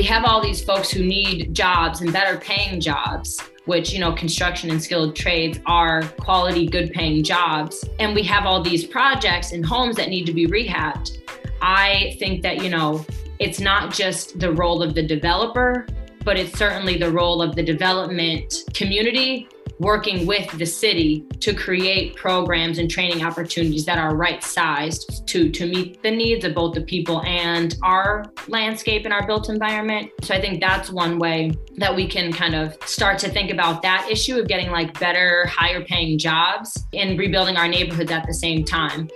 we have all these folks who need jobs and better paying jobs which you know construction and skilled trades are quality good paying jobs. And we have all these projects and homes that need to be rehabbed. I think that you know it's not just the role of the developer but it's certainly the role of the development community working with the city to create programs and training opportunities that are right sized to, to meet the needs of both the people and our landscape and our built environment. So I think that's one way that we can kind of start to think about that issue of getting like better, higher paying jobs and rebuilding our neighborhoods at the same time.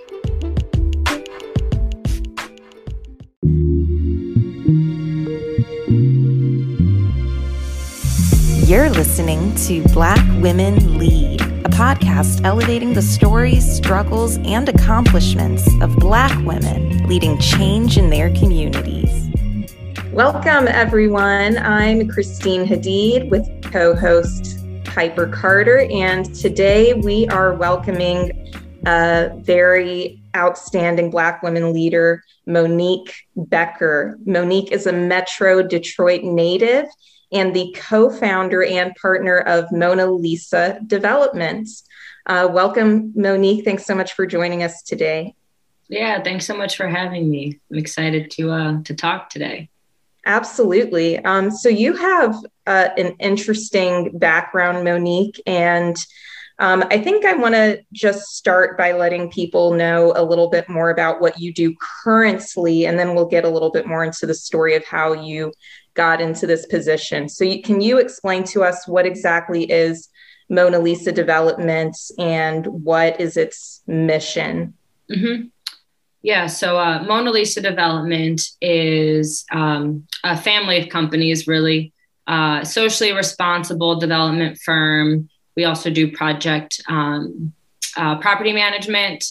You're listening to Black Women Lead, a podcast elevating the stories, struggles, and accomplishments of Black women leading change in their communities. Welcome, everyone. I'm Christine Hadid with co host Piper Carter, and today we are welcoming a very outstanding Black women leader, Monique Becker. Monique is a Metro Detroit native and the co founder and partner of Mona Lisa Developments. Uh, welcome, Monique. Thanks so much for joining us today. Yeah, thanks so much for having me. I'm excited to uh, to talk today. Absolutely. Um, so you have uh, an interesting background, Monique, and um, I think I want to just start by letting people know a little bit more about what you do currently, and then we'll get a little bit more into the story of how you got into this position. So, you, can you explain to us what exactly is Mona Lisa Development and what is its mission? Mm-hmm. Yeah, so uh, Mona Lisa Development is um, a family of companies, really uh, socially responsible development firm. We also do project um, uh, property management,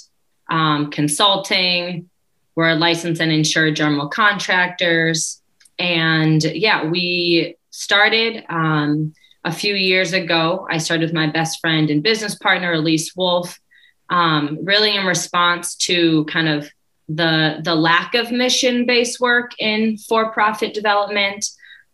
um, consulting. We're licensed and insured general contractors. And yeah, we started um, a few years ago. I started with my best friend and business partner, Elise Wolf, um, really in response to kind of the, the lack of mission based work in for profit development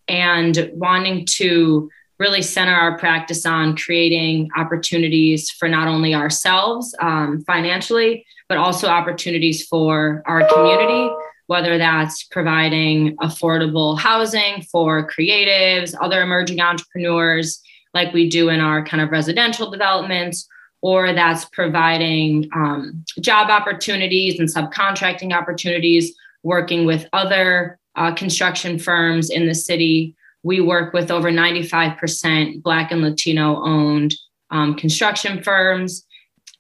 and wanting to really center our practice on creating opportunities for not only ourselves um, financially, but also opportunities for our community whether that's providing affordable housing for creatives, other emerging entrepreneurs, like we do in our kind of residential developments, or that's providing um, job opportunities and subcontracting opportunities, working with other uh, construction firms in the city. We work with over 95% Black and Latino owned um, construction firms.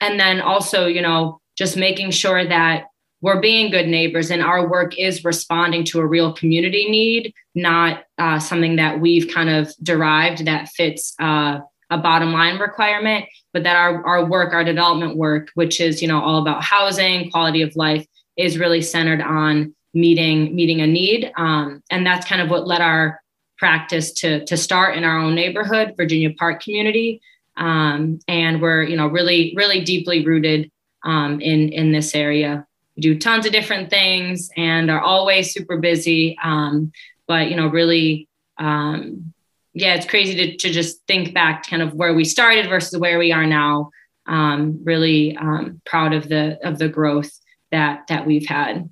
And then also, you know, just making sure that we're being good neighbors and our work is responding to a real community need not uh, something that we've kind of derived that fits uh, a bottom line requirement but that our, our work our development work which is you know all about housing quality of life is really centered on meeting meeting a need. Um, and that's kind of what led our practice to to start in our own neighborhood virginia park community. Um, and we're you know really really deeply rooted um, in in this area do tons of different things and are always super busy. Um, but you know, really, um, yeah, it's crazy to, to just think back kind of where we started versus where we are now. Um, really um, proud of the of the growth that that we've had.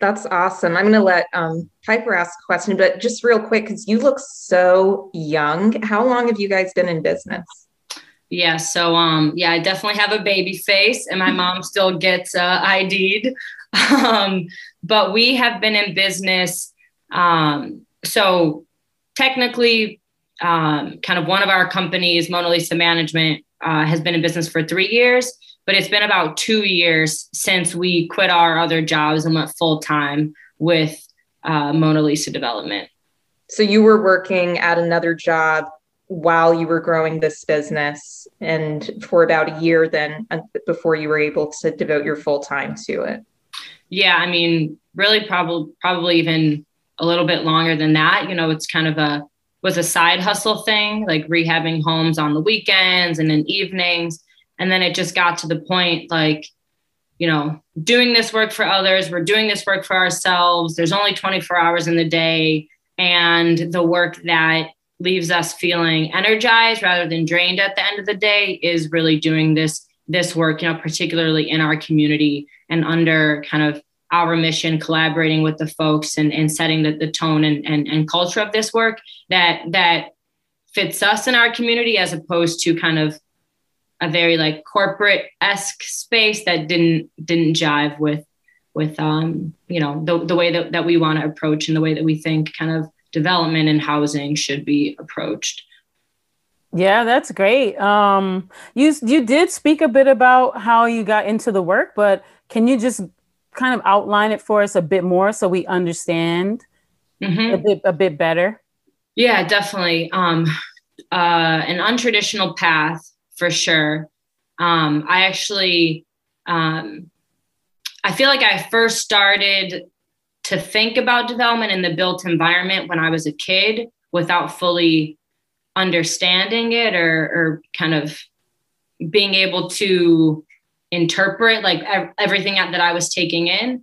That's awesome. I'm going to let um, Piper ask a question, but just real quick, because you look so young. How long have you guys been in business? Yeah, so um, yeah, I definitely have a baby face, and my mom still gets uh, ID'd. Um, but we have been in business. Um, so technically, um, kind of one of our companies, Mona Lisa Management, uh, has been in business for three years, but it's been about two years since we quit our other jobs and went full time with uh, Mona Lisa Development. So you were working at another job while you were growing this business and for about a year then uh, before you were able to devote your full time to it yeah i mean really probably probably even a little bit longer than that you know it's kind of a was a side hustle thing like rehabbing homes on the weekends and in evenings and then it just got to the point like you know doing this work for others, we're doing this work for ourselves. There's only 24 hours in the day. And the work that leaves us feeling energized rather than drained at the end of the day is really doing this this work, you know, particularly in our community and under kind of our mission, collaborating with the folks and, and setting the, the tone and, and, and culture of this work that that fits us in our community as opposed to kind of a very like corporate esque space that didn't didn't jive with with um you know the, the way that, that we want to approach and the way that we think kind of development and housing should be approached yeah that's great um you you did speak a bit about how you got into the work but can you just kind of outline it for us a bit more so we understand mm-hmm. a bit a bit better yeah definitely um uh an untraditional path for sure. Um, I actually, um, I feel like I first started to think about development in the built environment when I was a kid without fully understanding it or, or kind of being able to interpret like ev- everything that I was taking in.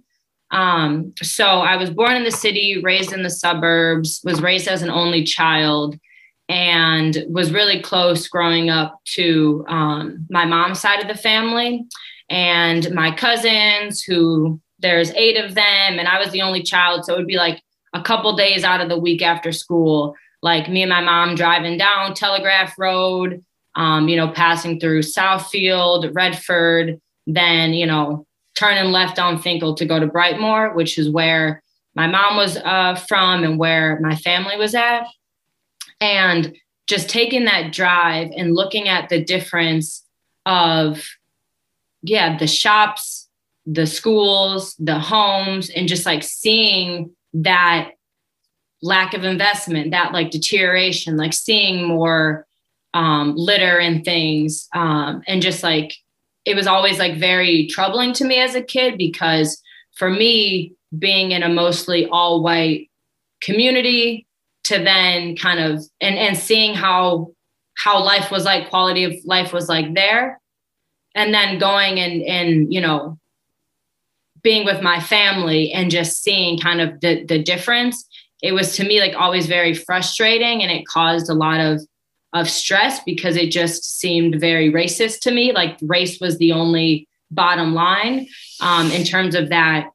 Um, so I was born in the city, raised in the suburbs, was raised as an only child and was really close growing up to um, my mom's side of the family and my cousins who there's eight of them and i was the only child so it would be like a couple days out of the week after school. Like me and my mom driving down telegraph road um, you know passing through southfield redford then you know turning left on Fenkell to go to brightmoor which is where my mom was uh, from and where my family was at. And just taking that drive and looking at the difference of yeah the shops the schools the homes and just like seeing that lack of investment that like deterioration like seeing more um, litter and things um, and just like it was always like very troubling to me as a kid because for me being in a mostly all white community to then kind of and and seeing how how life was like quality of life was like there and then going and and you know being with my family and just seeing kind of the the difference it was to me like always very frustrating and it caused a lot of of stress because it just seemed very racist to me. Like race was the only bottom line um, in terms of that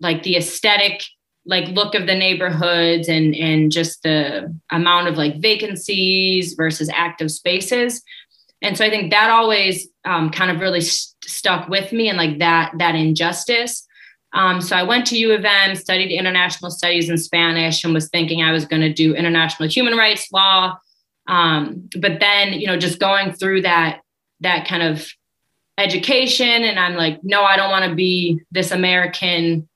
like the aesthetic like look of the neighborhoods and and just the amount of like vacancies versus active spaces and so i think that always um, kind of really st- stuck with me and like that that injustice um, so i went to u of m studied international studies in spanish and was thinking i was going to do international human rights law um, but then you know just going through that that kind of education and i'm like no i don't want to be this american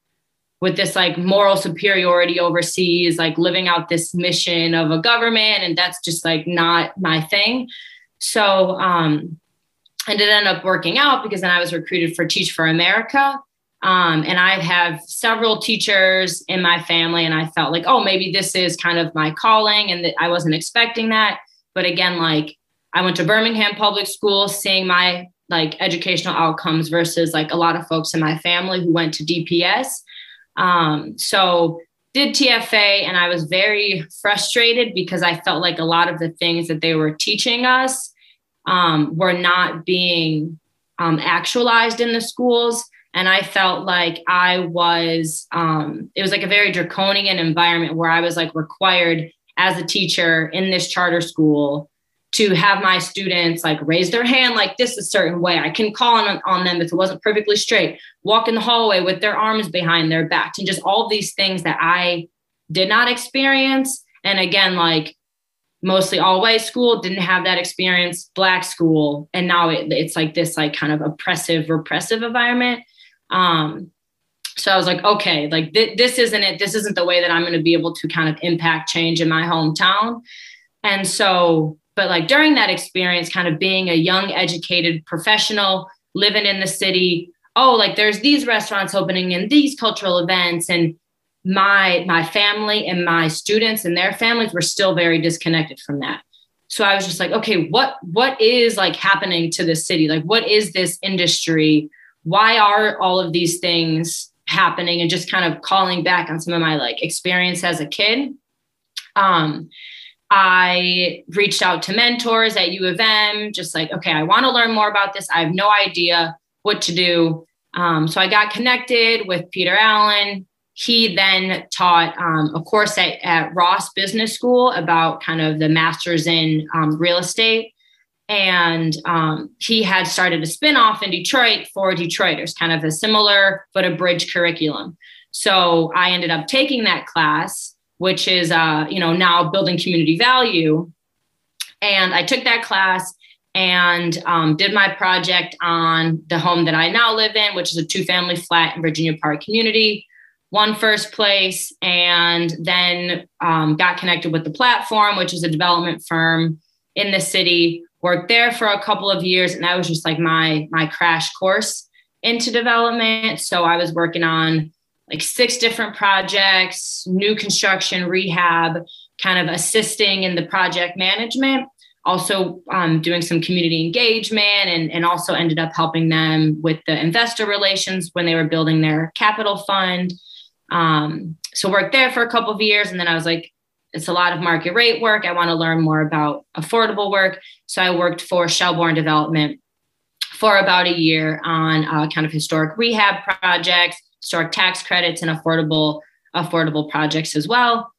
with this like moral superiority overseas, like living out this mission of a government. And that's just like not my thing. So um, I did end up working out because then I was recruited for Teach for America. Um, and I have several teachers in my family, and I felt like, oh, maybe this is kind of my calling, and that I wasn't expecting that. But again, like I went to Birmingham Public School, seeing my like educational outcomes versus like a lot of folks in my family who went to DPS. Um, so did TFA and I was very frustrated because I felt like a lot of the things that they were teaching us um, were not being um, actualized in the schools. And I felt like I was, um, it was like a very draconian environment where I was like required as a teacher in this charter school to have my students like raise their hand like this a certain way. I can call on, on them if it wasn't perfectly straight, walk in the hallway with their arms behind their backs, and just all these things that I did not experience. And again, like mostly all white school didn't have that experience, black school, and now it, it's like this like kind of oppressive, repressive environment. Um, so I was like, okay, like th- this isn't it. This isn't the way that I'm going to be able to kind of impact change in my hometown. And so but like during that experience, kind of being a young, educated professional living in the city, oh, like there's these restaurants opening and these cultural events. And my my family and my students and their families were still very disconnected from that. So I was just like, okay, what what is like happening to this city? Like what is this industry? why are all of these things happening and just kind of calling back on some of my like experience as a kid. Um, I reached out to mentors at U of M, just like, okay, I want to learn more about this. I have no idea what to do. Um, so I got connected with Peter Allen. He then taught um, a course at, at, Ross Business School about kind of the masters in um, real estate. And um, he had started a spinoff in Detroit for Detroiters, kind of a similar but a bridge curriculum. So I ended up taking that class, which is, uh, you know, now building community value. And I took that class and um, did my project on the home that I now live in, which is a two family flat in Virginia Park community. Won first place and then um, got connected with the platform, which is a development firm in the city. Worked there for a couple of years, and that was just like my my crash course into development. So I was working on like six different projects, new construction, rehab, kind of assisting in the project management also um, doing some community engagement and, and also ended up helping them with the investor relations when they were building their capital fund. Um, so worked there for a couple of years. And then I was like, it's a lot of market rate work. I want to learn more about affordable work. So I worked for Shelborne Development for about a year on uh, kind of historic rehab projects, historic tax credits, and affordable affordable projects as well.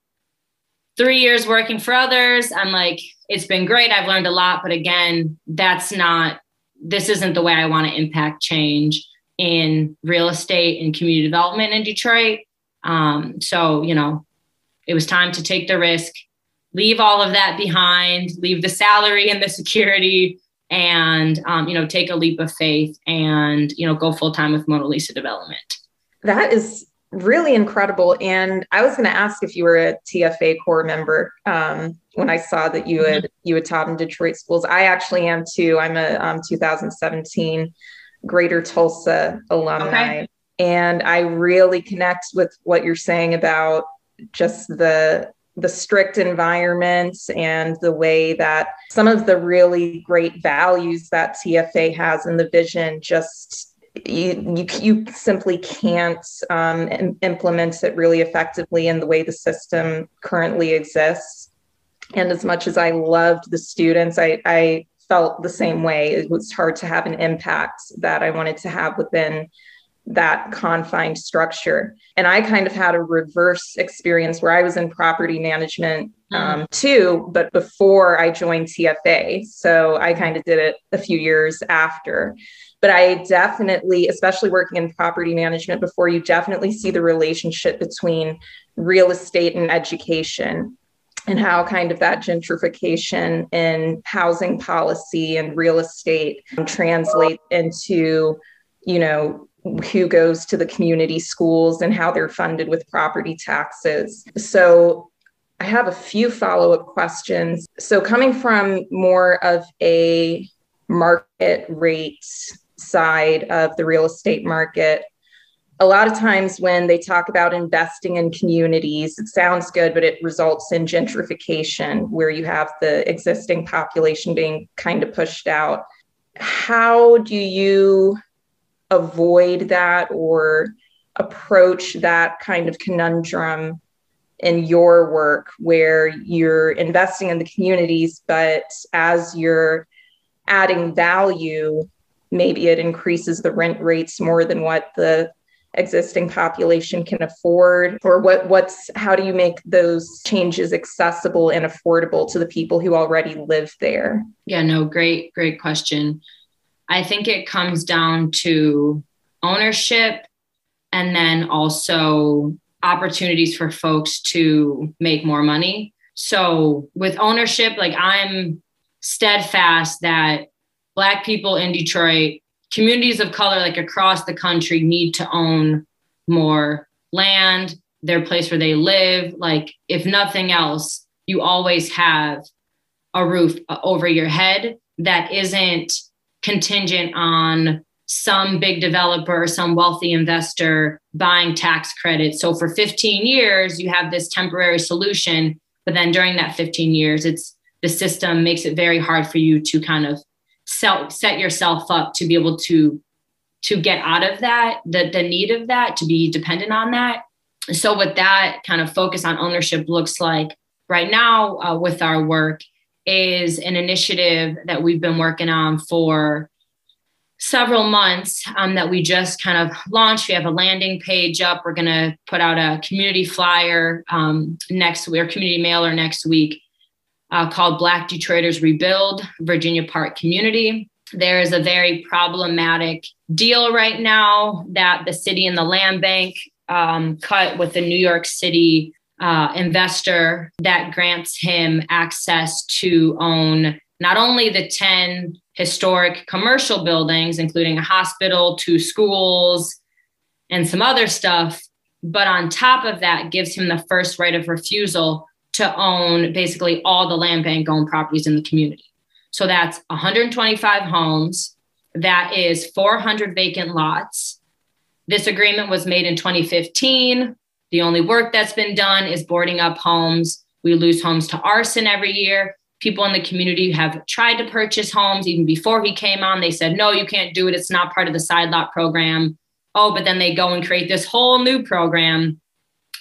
Three years working for others. I'm like, it's been great. I've learned a lot, but again, that's not this isn't the way I want to impact change in real estate and community development in Detroit. Um, so, you know, it was time to take the risk, leave all of that behind, leave the salary and the security, and um, you know, take a leap of faith and you know, go full time with Mona Lisa Development. That is really incredible. And I was going to ask if you were a TFA core member um, when I saw that you had mm-hmm. you had taught in Detroit schools. I actually am too. I'm a um, 2017 Greater Tulsa alumni, okay. And I really connect with what you're saying about just the the strict environments and the way that some of the really great values that TFA has in the vision just you, you, you simply can't um, implement it really effectively in the way the system currently exists. And as much as I loved the students, I, I felt the same way. It was hard to have an impact that I wanted to have within that confined structure. And I kind of had a reverse experience where I was in property management mm. um, too, but before I joined TFA. So I kind of did it a few years after. But I definitely, especially working in property management before, you definitely see the relationship between real estate and education and how kind of that gentrification in housing policy and real estate translate into you know who goes to the community schools and how they're funded with property taxes. So I have a few follow up questions. So, coming from more of a market rate side of the real estate market, a lot of times when they talk about investing in communities, it sounds good, but it results in gentrification where you have the existing population being kind of pushed out. How do you avoid that or approach that kind of conundrum in your work where you're investing in the communities, but as you're adding value, maybe it increases the rent rates more than what the existing population can afford? Or what what's how do you make those changes accessible and affordable to the people who already live there? Yeah no great great question I think it comes down to ownership and then also opportunities for folks to make more money. So, with ownership, like I'm steadfast that Black people in Detroit, communities of color, like across the country, need to own more land, their place where they live. Like, if nothing else, you always have a roof over your head that isn't contingent on some big developer, some wealthy investor buying tax credits. So for 15 years, you have this temporary solution, but then during that 15 years, it's the system makes it very hard for you to kind of set yourself up to be able to to get out of that, the, the need of that, to be dependent on that. So, what that kind of focus on ownership looks like right now uh, with our work is an initiative that we've been working on for several months um, that we just kind of launched. We have a landing page up. We're going to put out a community flyer um, next week or community mailer next week uh, called Black Detroiters Rebuild Virginia Park Community. There is a very problematic deal right now that the city and the land bank um, cut with the New York City uh, investor that grants him access to own not only the 10 historic commercial buildings, including a hospital, two schools, and some other stuff, but on top of that, gives him the first right of refusal to own basically all the land bank owned properties in the community. So that's 125 homes. That is 400 vacant lots. This agreement was made in 2015. The only work that's been done is boarding up homes. We lose homes to arson every year. People in the community have tried to purchase homes even before he came on. They said, no, you can't do it. It's not part of the side lot program. Oh, but then they go and create this whole new program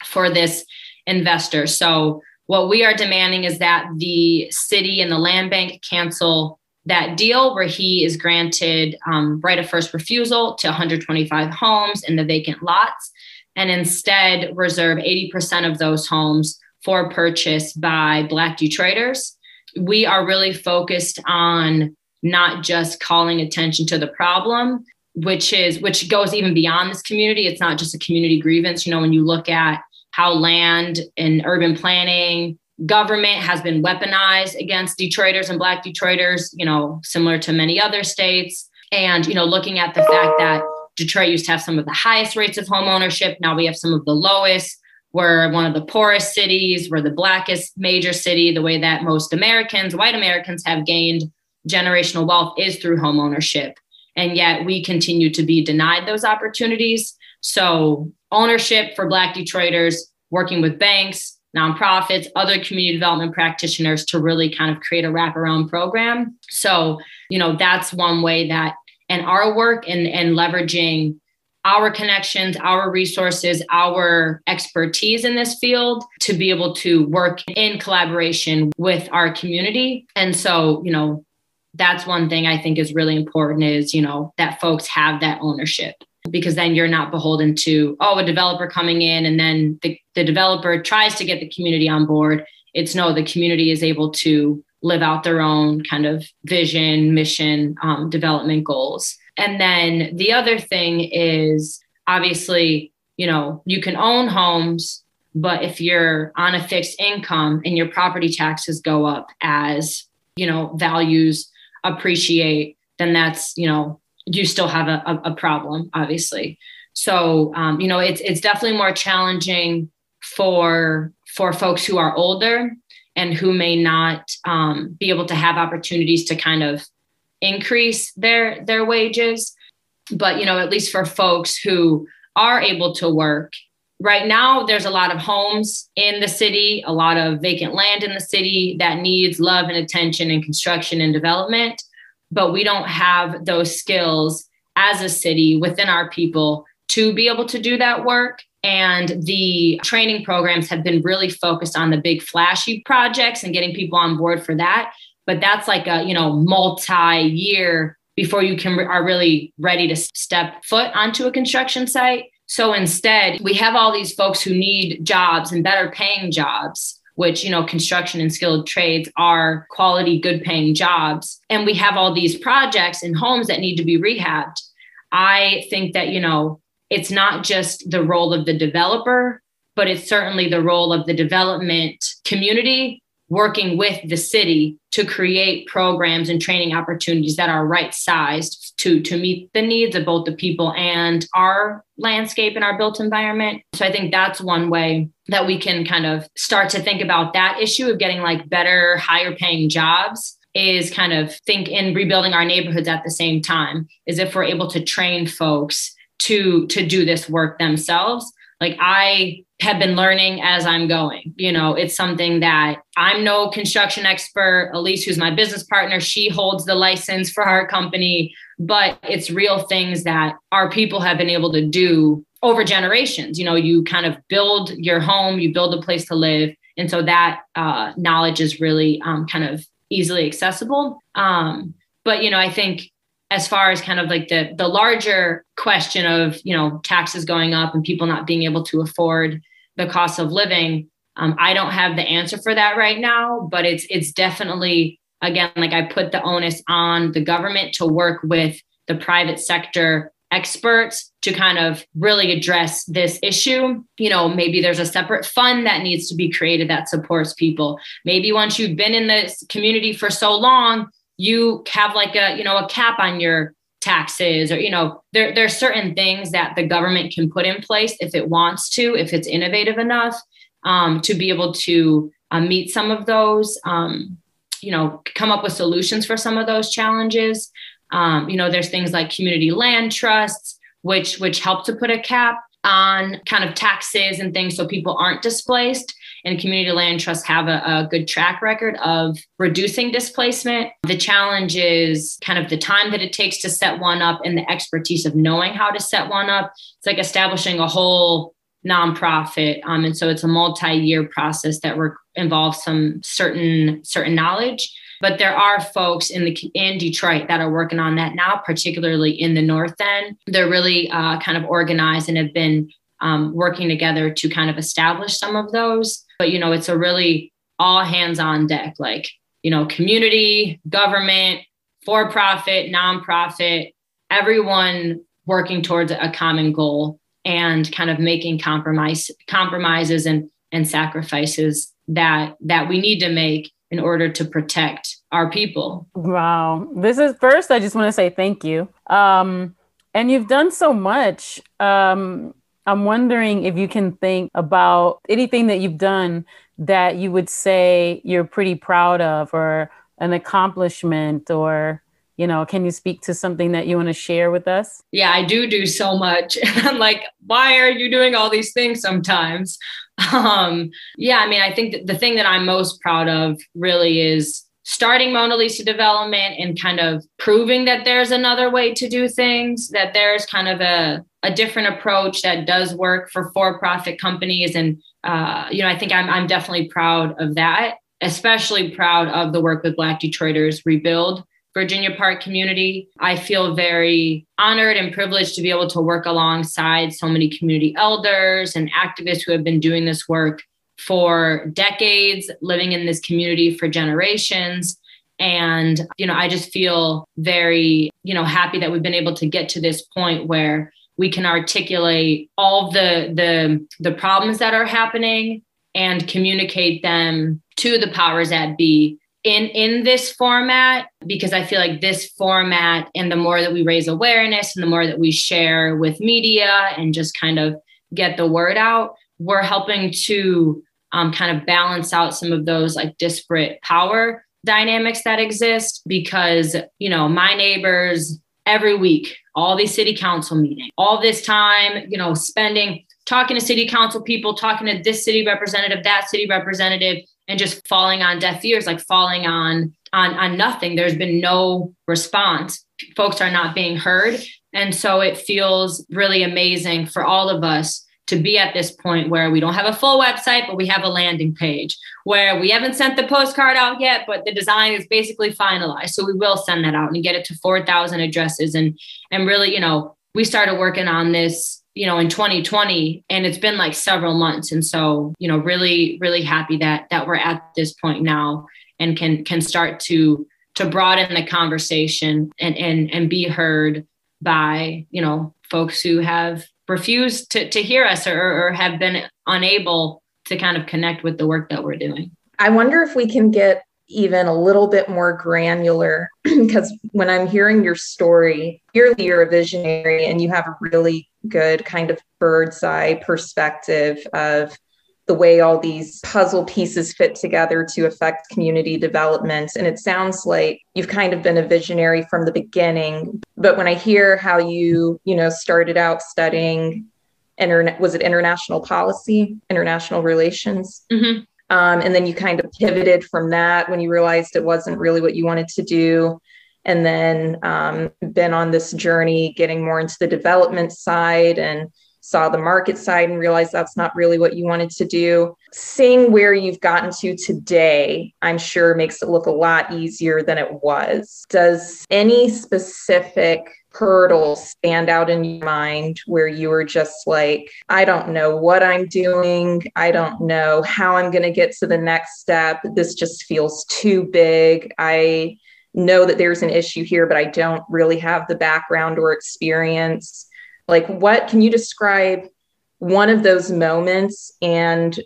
for this investor. So what we are demanding is that the city and the land bank cancel that deal where he is granted um, right of first refusal to 125 homes in the vacant lots and instead reserve 80% of those homes for purchase by Black Detroiters. We are really focused on not just calling attention to the problem, which is which goes even beyond this community. It's not just a community grievance. You know, when you look at how land and urban planning government has been weaponized against Detroiters and Black Detroiters, you know, similar to many other states. And, you know, looking at the fact that Detroit used to have some of the highest rates of home ownership. Now we have some of the lowest. We're one of the poorest cities. We're the blackest major city. The way that most Americans, white Americans, have gained generational wealth is through home ownership. And yet we continue to be denied those opportunities. So, ownership for Black Detroiters, working with banks, nonprofits, other community development practitioners to really kind of create a wraparound program. So, you know, that's one way that, and our work and, and leveraging our connections, our resources, our expertise in this field to be able to work in collaboration with our community. And so, you know, that's one thing I think is really important is, you know, that folks have that ownership because then you're not beholden to, oh, a developer coming in and then the, the developer tries to get the community on board. It's no, the community is able to live out their own kind of vision, mission, um, development goals. And then the other thing is obviously, you know, you can own homes, but if you're on a fixed income and your property taxes go up as, you know, values appreciate, then that's, you know, you still have a, a, problem, obviously. So um, you know, it's it's definitely more challenging for for folks who are older and who may not um, be able to have opportunities to kind of increase their their wages. But you know, at least for folks who are able to work right now there's a lot of homes in the city a lot of vacant land in the city that needs love and attention and construction and development but we don't have those skills as a city within our people to be able to do that work. And the training programs have been really focused on the big flashy projects and getting people on board for that. But that's like a, you know, multi year before you can are really ready to step foot onto a construction site. So instead, we have all these folks who need jobs and better paying jobs which you know construction and skilled trades are quality good paying jobs and we have all these projects and homes that need to be rehabbed i think that you know it's not just the role of the developer but it's certainly the role of the development community working with the city to create programs and training opportunities that are right sized to, to meet the needs of both the people and our landscape and our built environment. So I think that's one way that we can kind of start to think about that issue of getting like better, higher paying jobs is kind of think in rebuilding our neighborhoods at the same time is if we're able to train folks to to do this work themselves like I have been learning as I'm going. You know, it's something that I'm no construction expert. Elise, who's my business partner, she holds the license for our company, but it's real things that our people have been able to do over generations. You know, you kind of build your home, you build a place to live. And so that uh, knowledge is really um, kind of easily accessible. Um, but, you know, I think as far as kind of like the the larger question of you know taxes going up and people not being able to afford the cost of living um, i don't have the answer for that right now but it's it's definitely again like i put the onus on the government to work with the private sector experts to kind of really address this issue. You know, maybe there's a separate fund that needs to be created that supports people. Maybe once you've been in this community for so long, you have like a you know a cap on your taxes or you know there there's certain things that the government can put in place if it wants to if it's innovative enough um, to be able to uh, meet some of those um, you know come up with solutions for some of those challenges. Um, you know there's things like community land trusts which which help to put a cap on kind of taxes and things so people aren't displaced and community land trusts have a, a, good track record of reducing displacement. The challenge is kind of the time that it takes to set one up and the expertise of knowing how to set one up. It's like establishing a whole nonprofit. Um, and so it's a multi-year process that re- involves some certain certain knowledge. But there are folks in the in Detroit that are working on that now, particularly in the North End. They're really uh, kind of organized and have been um, working together to kind of establish some of those. But, you know, it's a really all hands on deck, like, you know, community, government, for profit, nonprofit, everyone working towards a common goal and kind of making compromise compromises and and sacrifices that that we need to make in order to protect our people. Wow. This is first I just want to say thank you. Um and you've done so much. Um I'm wondering if you can think about anything that you've done that you would say you're pretty proud of or an accomplishment or you know can you speak to something that you want to share with us? Yeah i do do so much. I'm like why are you doing all these things sometimes? Um yeah i mean i think the thing that i'm most proud of really is starting Mona Lisa development and kind of proving that there's another way to do things, that there's kind of a, a different approach that does work for for-profit companies. And, uh, you know, I think I'm, I'm definitely proud of that, especially proud of the work with Black Detroiters Rebuild Virginia Park community. I feel very honored and privileged to be able to work alongside so many community elders and activists who have been doing this work for decades, living in this community for generations. And, you know, I just feel very, you know, happy that we've been able to get to this point where we can articulate all the the the problems that are happening and communicate them to the powers that be in in this format because i feel like this format and the more that we raise awareness and the more that we share with media and just kind of get the word out we're helping to um, kind of balance out some of those like disparate power dynamics that exist because, you know, my neighbors every week, all these city council meetings, all this time, you know, spending talking to city council people, talking to this city representative, that city representative, and just falling on deaf ears, like falling on on on nothing. There's been no response. Folks are not being heard. And so it feels really amazing for all of us to be at this point where we don't have a full website, but we have a landing page where we haven't sent the postcard out yet, but the design is basically finalized. So we will send that out and get it to 4,000 addresses. And, and really, you know, we started working on this, you know, in 2020 and it's been like several months. And so, you know, really, really happy that, that we're at this point now and can, can start to, to broaden the conversation and, and, and be heard by, you know, folks who have refused to, to hear us or, or have been unable to kind of connect with the work that we're doing. I wonder if we can get even a little bit more granular because when I'm hearing your story, clearly you're a visionary and you have a really good kind of bird's eye perspective of the way all these puzzle pieces fit together to affect community development. And it sounds like you've kind of been a visionary from the beginning. But when I hear how you, you know, started out studying internet was it international policy, international relations? Mm-hmm. Um, and then you kind of pivoted from that when you realized it wasn't really what you wanted to do. And then um, been on this journey, getting more into the development side and saw the market side and realized that's not really what you wanted to do. Seeing where you've gotten to today, I'm sure makes it look a lot easier than it was. Does any specific hurdle stand out in your mind where you were just like, I don't know what I'm doing. I don't know how I'm going to get to the next step. This just feels too big. I know that there's an issue here, but I don't really have the background or experience. Like, what can you describe one of those moments and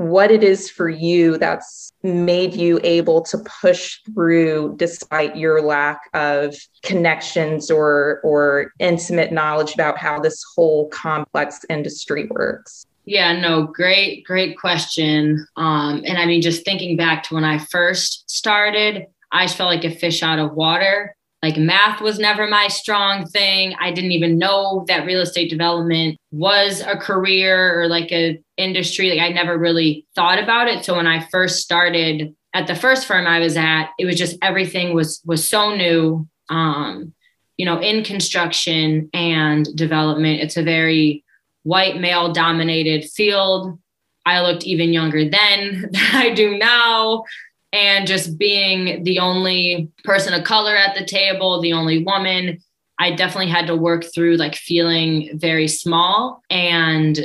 what it is for you that's made you able to push through despite your lack of connections or or intimate knowledge about how this whole complex industry works? Yeah no great great question. Um and i mean just thinking back to when i first started i felt like a fish out of water like math was never my strong thing. I didn't even know that real estate development was a career or like a industry. Like I never really thought about it. So when I first started at the first firm I was at, it was just everything was was so new. Um, you know, in construction and development, it's a very white male dominated field. I looked even younger then than I do now and just being the only person of color at the table, the only woman, I definitely had to work through like feeling very small. And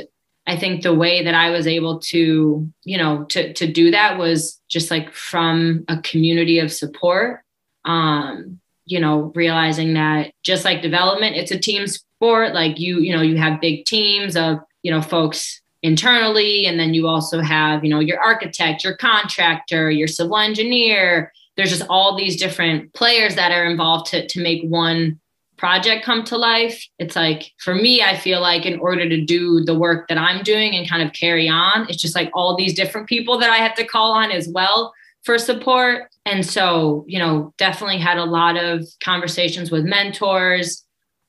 I think the way that I was able to, you know, to to do that was just like from a community of support. Um, you know, realizing that just like development, it's a team sport. Like you, you know, you have big teams of, you know, folks internally and then you also have you know your architect your contractor your civil engineer. There's just all these different players that are involved to, to make one project come to life. It's like for me i feel like in order to do the work that i'm doing and kind of carry on it's just like all these different people that i have to call on as well for support. And so you know definitely had a lot of conversations with mentors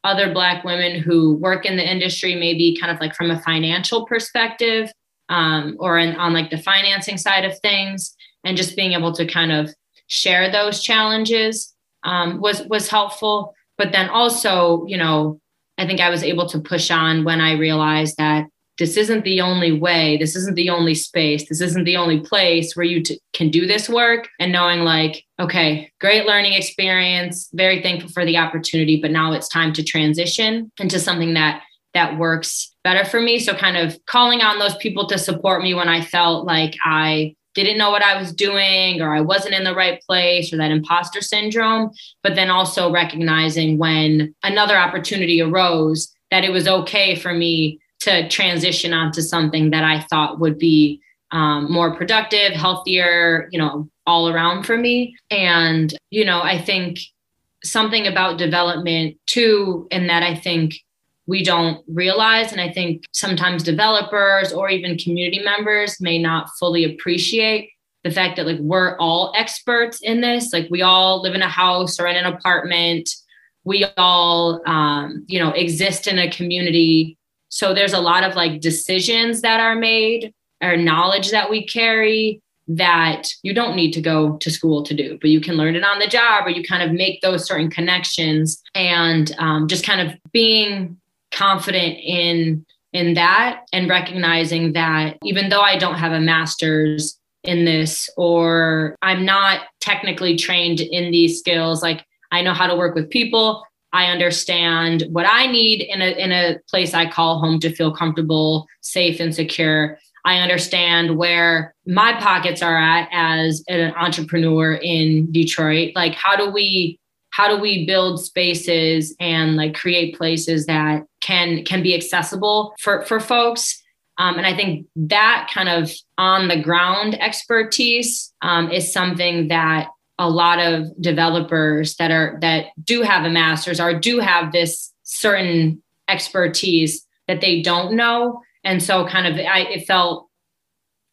other Black women who work in the industry, maybe kind of like from a financial perspective um, or in, on like the financing side of things, and just being able to kind of share those challenges um, was was helpful. But then also, you know, I think I was able to push on when I realized that this isn't the only way this isn't the only space this isn't the only place where you t- can do this work. And knowing like okay great learning experience very thankful for the opportunity but now it's time to transition into something that that works better for me. So kind of calling on those people to support me when i felt like i didn't know what I was doing or I wasn't in the right place or that imposter syndrome, but then also recognizing when another opportunity arose that it was okay for me to transition onto something that I thought would be um, more productive, healthier, you know, all around for me. And, you know, I think something about development too, and that I think we don't realize. And I think sometimes developers or even community members may not fully appreciate the fact that like we're all experts in this. Like we all live in a house or in an apartment. We all, um, you know, exist in a community so there's a lot of like decisions that are made or knowledge that we carry that you don't need to go to school to do, but you can learn it on the job or you kind of make those certain connections and um, just kind of being confident in in that and recognizing that even though I don't have a master's in this or I'm not technically trained in these skills, like I know how to work with people. I understand what I need in a in a place I call home to feel comfortable, safe, and secure. I understand where my pockets are at as an entrepreneur in Detroit. Like how do we how do we build spaces and like create places that can can be accessible for for folks um, and I think that kind of on the ground expertise um, is something that a lot of developers that are that do have a master's or do have this certain expertise that they don't know. And so kind of I, it felt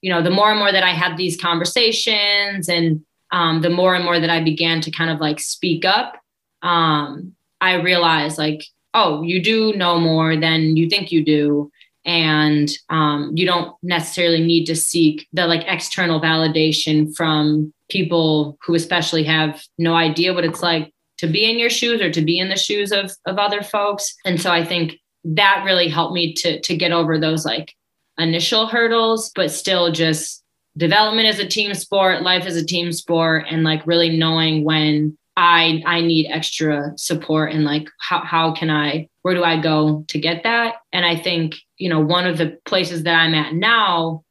you know the more and more that i had these conversations and um, the more and more that i began to kind of like speak up um, i realized like oh you do know more than you think you do. And um, you don't necessarily need to seek the like external validation from people who especially have no idea what it's like to be in your shoes or to be in the shoes of of other folks. And so i think that really helped me to to get over those like initial hurdles but still just development is a team sport life is a team sport and like really knowing when i i need extra support and like how, how can i where do i go to get that? And i think you know one of the places that i'm at now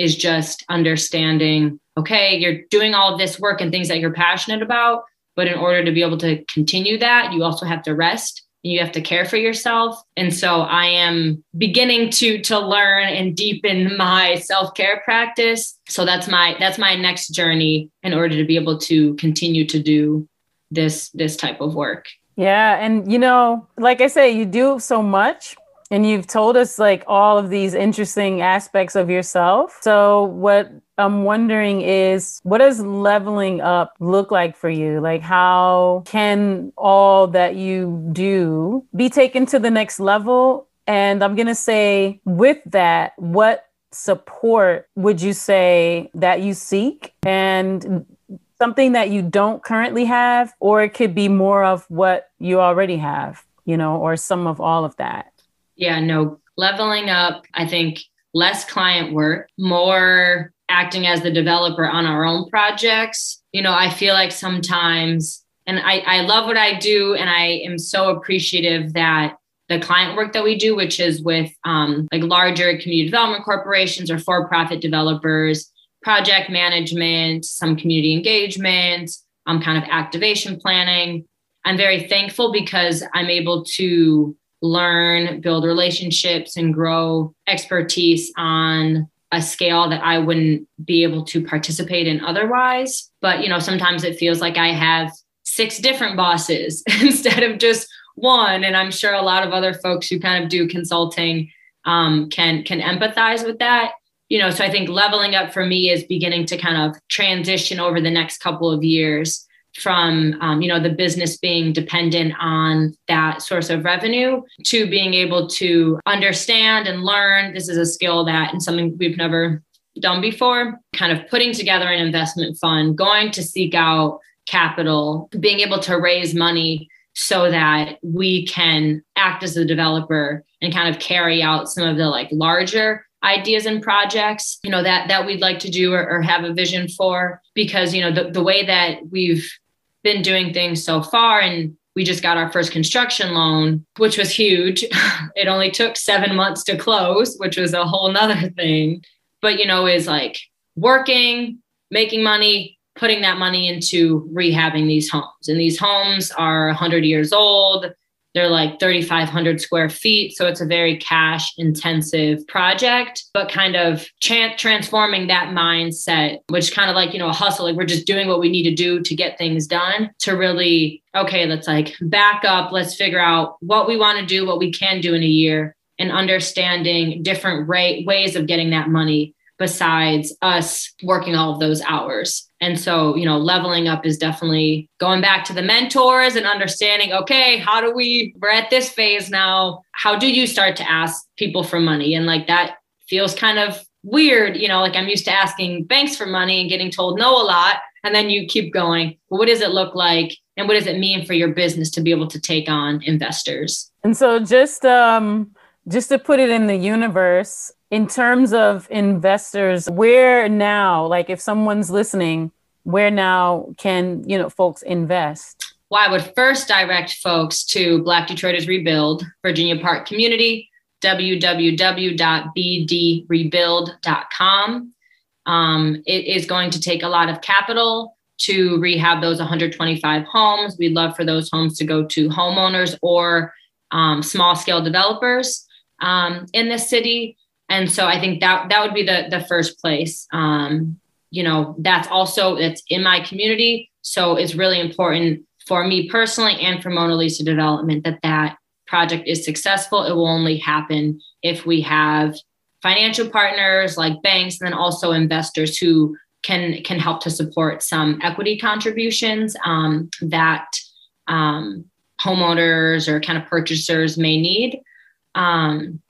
is just understanding okay you're doing all of this work and things that you're passionate about but in order to be able to continue that you also have to rest and you have to care for yourself. And so i am beginning to to learn and deepen my self-care practice. So that's my that's my next journey in order to be able to continue to do this this type of work. Yeah. And you know like i say you do so much and you've told us like all of these interesting aspects of yourself so what I'm wondering is what does leveling up look like for you? Like, how can all that you do be taken to the next level? And I'm going to say, with that, what support would you say that you seek? And something that you don't currently have, or it could be more of what you already have, you know, or some of all of that. Yeah, no, leveling up, I think less client work, more acting as the developer on our own projects. You know, I feel like sometimes, and I, I love what I do, and I am so appreciative that the client work that we do, which is with um, like larger community development corporations or for profit developers, project management, some community engagement, um, kind of activation planning. I'm very thankful because I'm able to learn, build relationships, and grow expertise on a scale that I wouldn't be able to participate in otherwise. But, you know, sometimes it feels like I have six different bosses instead of just one. And I'm sure a lot of other folks who kind of do consulting um, can can empathize with that. You know, so I think leveling up for me is beginning to kind of transition over the next couple of years from um, you know the business being dependent on that source of revenue to being able to understand and learn. This is a skill that and something we've never done before kind of putting together an investment fund going to seek out capital being able to raise money so that we can act as a developer and kind of carry out some of the like larger ideas and projects you know that that we'd like to do or, or, have a vision for. Because you know the, the way that we've been doing things so far and we just got our first construction loan which was huge. It only took seven months to close which was a whole nother thing. But you know is like working making money putting that money into rehabbing these homes. And these homes are 100 years old they're like 3,500 square feet. So it's a very cash intensive project, but kind of tra- transforming that mindset, which kind of like, you know, a hustle, like we're just doing what we need to do to get things done to really, okay, let's like back up. Let's figure out what we want to do, what we can do in a year, and understanding different rate, ways of getting that money besides us working all of those hours. And so, you know, leveling up is definitely going back to the mentors and understanding, okay, how do we, we're at this phase now. How do you start to ask people for money? And like that feels kind of weird. You know, like I'm used to asking banks for money and getting told no a lot. And then you keep going. Well, what does it look like? And what does it mean for your business to be able to take on investors? And so just um just to put it in the universe, in terms of investors, where now, like if someone's listening, where now can, you know, folks invest? Well, I would first direct folks to Black Detroiters Rebuild, Virginia Park Community, www.bdrebuild.com. Um, it is going to take a lot of capital to rehab those 125 homes. We'd love for those homes to go to homeowners or um, small scale developers um, in the city and so i think that that would be the the first place um, you know that's also it's in my community. So it's really important for me personally and for mona lisa development that that project is successful. It will only happen if we have financial partners like banks and then also investors who can can help to support some equity contributions um, that um, homeowners or kind of purchasers may need. Um,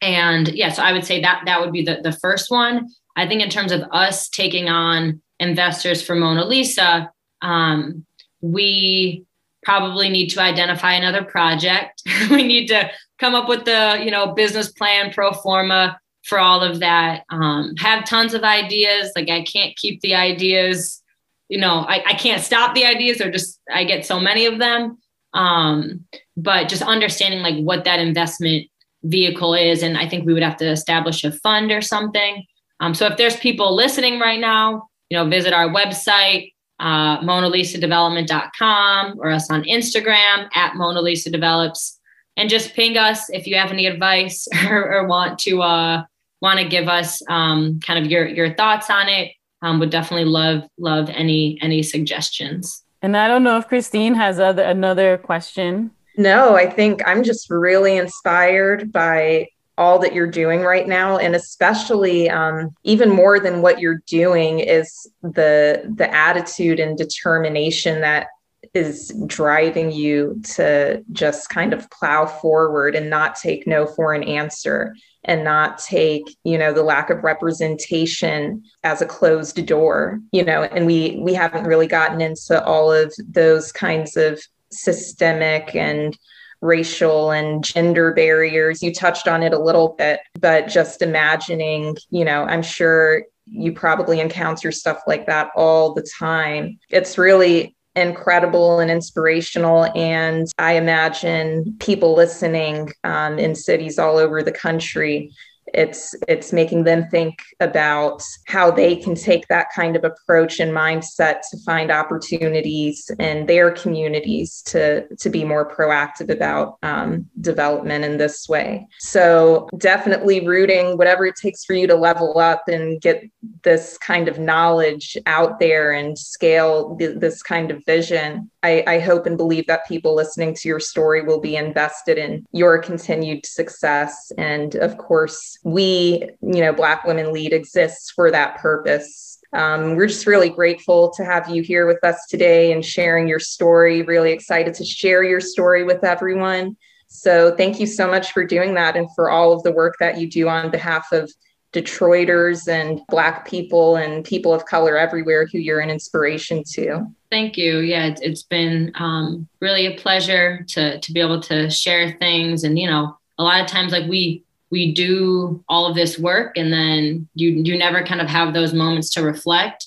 and yeah, so I would say that that would be the, the first one. I think in terms of us taking on investors for Mona Lisa, um, we probably need to identify another project. we need to come up with the you know business plan pro forma for all of that. Um, have tons of ideas. Like I can't keep the ideas. You know, I, I can't stop the ideas or just I get so many of them. Um, but just understanding like what that investment vehicle is. And I think we would have to establish a fund or something. Um, so if there's people listening right now, you know, visit our website, uh, MonaLisaDevelopment.com or us on Instagram at Mona Lisa Develops and just ping us if you have any advice or, or want to uh, want to give us um, kind of your your thoughts on it. Um, would definitely love love any any suggestions. And I don't know if Christine has other another question. No, I think I'm just really inspired by all that you're doing right now. And especially um, even more than what you're doing is the the attitude and determination that is driving you to just kind of plow forward and not take no for an answer and not take you know the lack of representation as a closed door you know and we we haven't really gotten into all of those kinds of systemic and racial and gender barriers. You touched on it a little bit, but just imagining, you know, I'm sure you probably encounter stuff like that all the time. It's really incredible and inspirational. And I imagine people listening um, in cities all over the country it's it's making them think about how they can take that kind of approach and mindset to find opportunities in their communities to to be more proactive about um, development in this way. So definitely rooting whatever it takes for you to level up and get this kind of knowledge out there and scale th- this kind of vision I, I hope and believe that people listening to your story will be invested in your continued success and of course we, you know, Black Women Lead exists for that purpose. Um, we're just really grateful to have you here with us today and sharing your story. Really excited to share your story with everyone. So, thank you so much for doing that and for all of the work that you do on behalf of Detroiters and Black people and people of color everywhere who you're an inspiration to. Thank you. Yeah, it's, been um, really a pleasure to to be able to share things, and you know, a lot of times like we we do all of this work and then you you never kind of have those moments to reflect.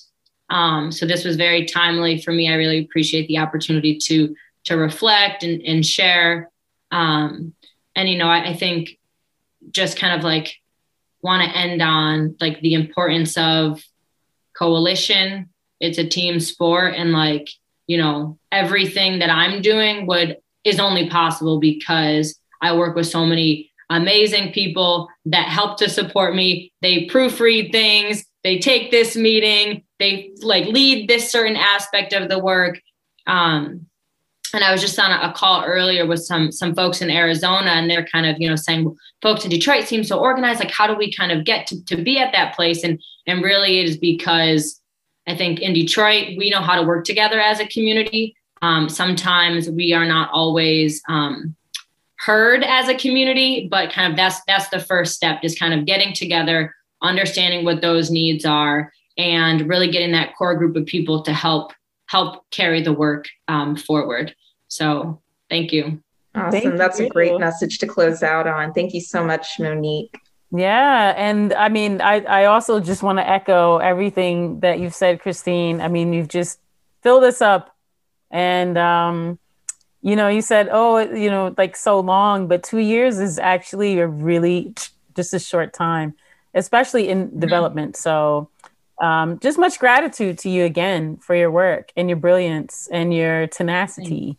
Um, so this was very timely for me. I really appreciate the opportunity to to reflect and, and share. Um, and you know I, I think just kind of like want to end on like the importance of coalition. It's a team sport and like you know everything that i'm doing would is only possible because i work with so many amazing people that help to support me. They proofread things, they take this meeting, they like lead this certain aspect of the work. Um, and I was just on a, call earlier with some some folks in Arizona, and they're kind of you know saying, folks in Detroit seem so organized. Like, how do we kind of get to, to be at that place? And and really, it is because I think in Detroit we know how to work together as a community. Um, sometimes we are not always um, heard as a community, but kind of that's that's the first step, just kind of getting together, understanding what those needs are, and really getting that core group of people to help help carry the work um, forward. So thank you. Awesome. Thank That's you. a great message to close out on. Thank you so much, Monique. Yeah. And I mean, I, I also just want to echo everything that you've said, Christine. I mean, you've just filled us up. And um, you know, you said, oh, you know, like so long, but two years is actually a really just a short time, especially in mm-hmm. development. So, um, just much gratitude to you again for your work and your brilliance and your tenacity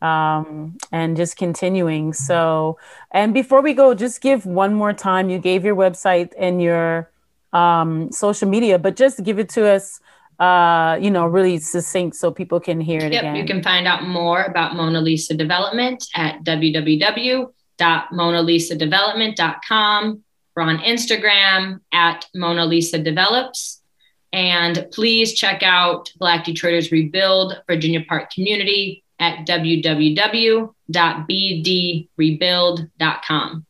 um, and just continuing. So, and before we go, just give one more time. You gave your website and your um, social media, but just give it to us uh, you know, really succinct so people can hear it yep, again. You can find out more about Mona Lisa Development at www.monalisadevelopment.com. We're on Instagram at Mona Lisa Develops. And please check out Black Detroiters Rebuild Virginia Park Community at www.bdrebuild.com.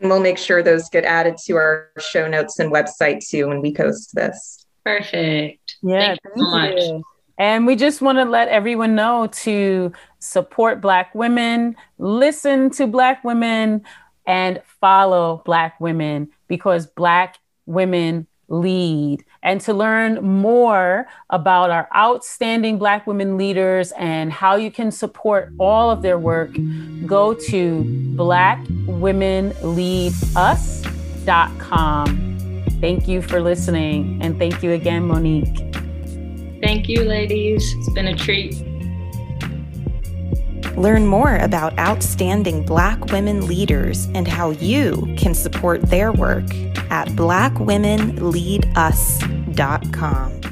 And we'll make sure those get added to our show notes and website too when we post this. Perfect. Yeah, thank, thank you so much. You. And we just want to let everyone know to support Black women, listen to Black women, and follow Black women because Black women lead. And to learn more about our outstanding Black women leaders and how you can support all of their work, go to blackwomenleadus.com. Thank you for listening. And thank you again, Monique. Thank you, ladies. It's been a treat. Learn more about outstanding Black women leaders and how you can support their work at blackwomenleadus.com.